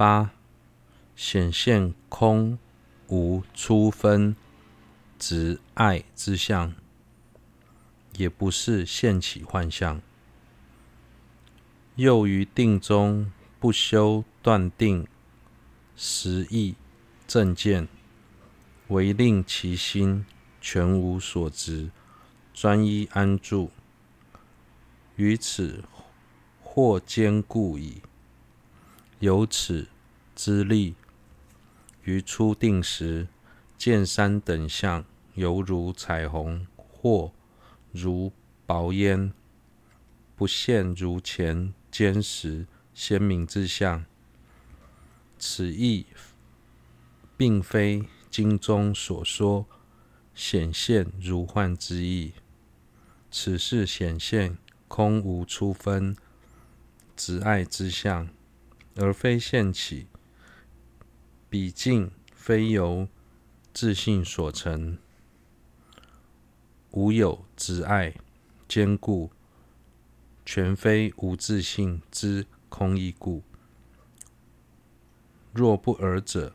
八，显现空无初分执爱之相，也不是现起幻象。又于定中不修断定实义正见，唯令其心全无所执，专一安住，于此或坚固矣。由此之力，于初定时见三等相，犹如彩虹或如薄烟，不现如前坚实鲜明之相。此意并非经中所说显现如幻之意，此是显现空无初分执爱之相。而非现起，毕竟非由自性所成，无有执爱，坚固，全非无自性之空义故。若不尔者，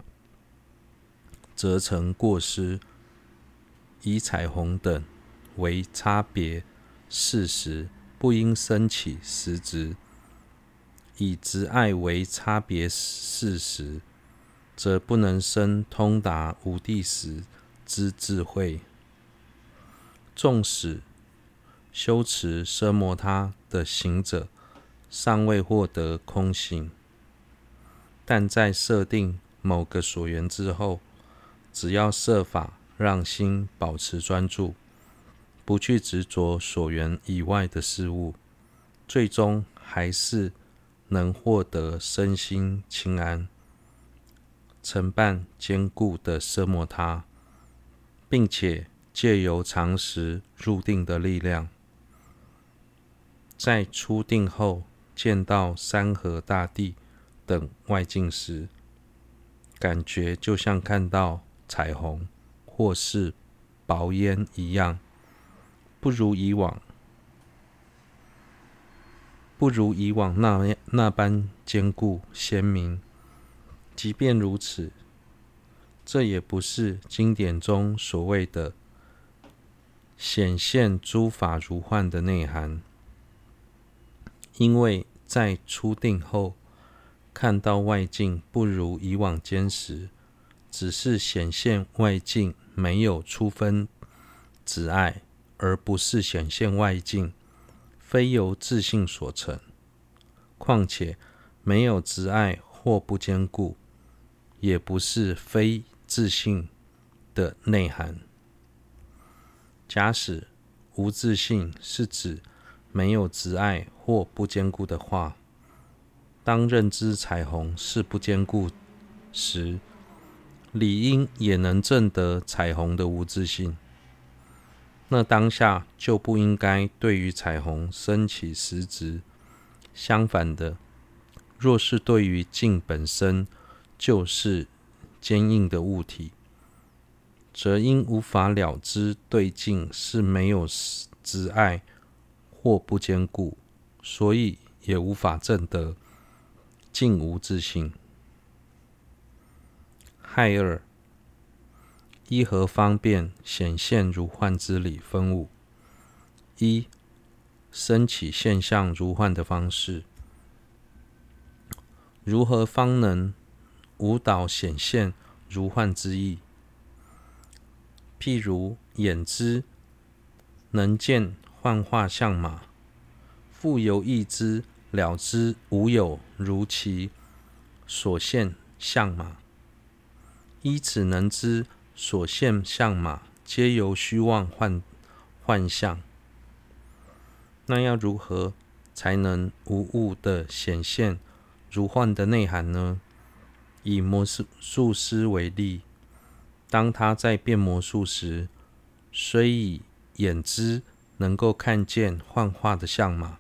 则成过失，以彩虹等为差别事实，不应生起实执。以执爱为差别事实，则不能生通达无地时之智慧。纵使修持奢摩他的行者尚未获得空性，但在设定某个所缘之后，只要设法让心保持专注，不去执着所缘以外的事物，最终还是能获得身心清安、承办坚固的奢摩他，并且借由常识入定的力量，在初定后见到山河大地等外境时，感觉就像看到彩虹或是薄烟一样，不如以往。不如以往那那般坚固鲜明。即便如此，这也不是经典中所谓的显现诸法如幻的内涵。因为在初定后看到外境不如以往坚实，只是显现外境没有初分执爱，而不是显现外境。非由自性所成，况且没有执爱或不坚固，也不是非自信的内涵。假使无自信是指没有执爱或不坚固的话，当认知彩虹是不坚固时，理应也能证得彩虹的无自信。那当下就不应该对于彩虹升起实执。相反的，若是对于镜本身就是坚硬的物体，则因无法了知对境是没有执爱或不坚固，所以也无法证得境无自性。亥二。依何方便显现如幻之理分五：一、生起现象如幻的方式，如何方能舞蹈显现如幻之意？譬如眼之能见幻化相马，复由意知了知无有如其所现相马，依此能知。所现相马皆由虚妄幻幻象，那要如何才能无误地显现如幻的内涵呢？以魔术师为例，当他在变魔术时，虽以眼知能够看见幻化的相马，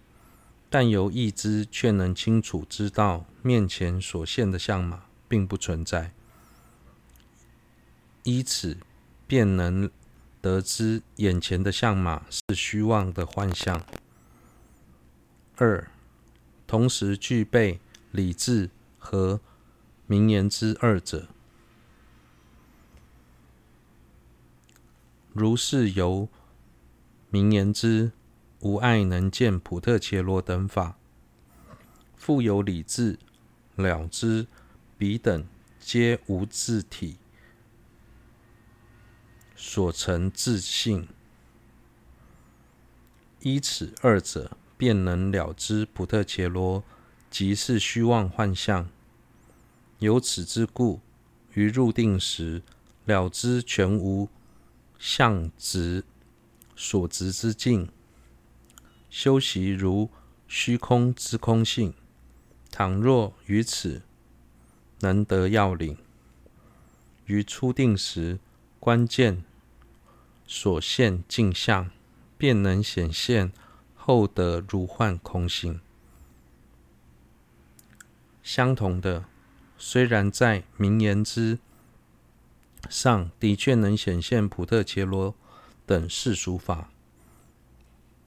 但由意知却能清楚知道面前所现的相马并不存在。依此，便能得知眼前的相马是虚妄的幻象。二，同时具备理智和名言之二者。如是由名言之无爱能见普特伽罗等法，复有理智了之彼等皆无自体所成自性，依此二者，便能了知普特伽罗即是虚妄幻象。由此之故，于入定时了知全无相执所执之境，修习如虚空之空性。倘若于此能得要领，于初定时关键所现镜像，便能显现后得如幻空性。相同的，虽然在名言之上的确能显现普特切罗等世俗法，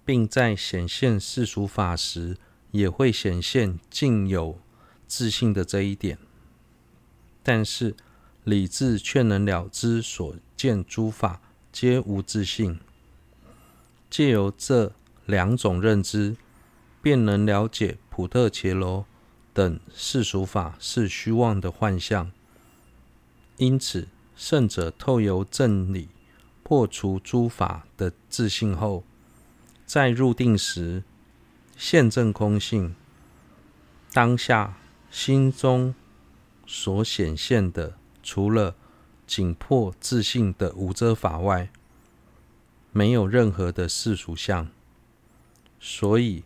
并在显现世俗法时，也会显现尽有自性的这一点，但是理智却能了知所见诸法皆无自性。借由这两种认知，便能了解普特切罗等世俗法是虚妄的幻象。因此，圣者透由正理破除诸法的自信后，在入定时，现证空性，当下心中所显现的，除了仅破自信的无遮法外，没有任何的世俗相。所以，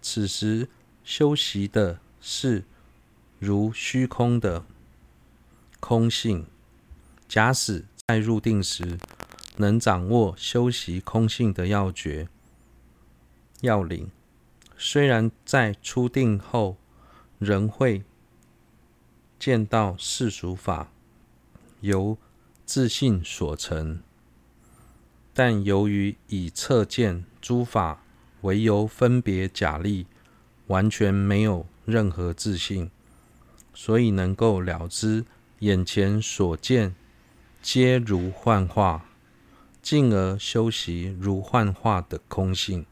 此时修习的是如虚空的空性。假使在入定时能掌握修习空性的要诀、要领。虽然在初定后仍会见到世俗法由自性所成，但由于以测见诸法为由分别假立，完全没有任何自信，所以能够了知眼前所见皆如幻化，进而修习如幻化的空性。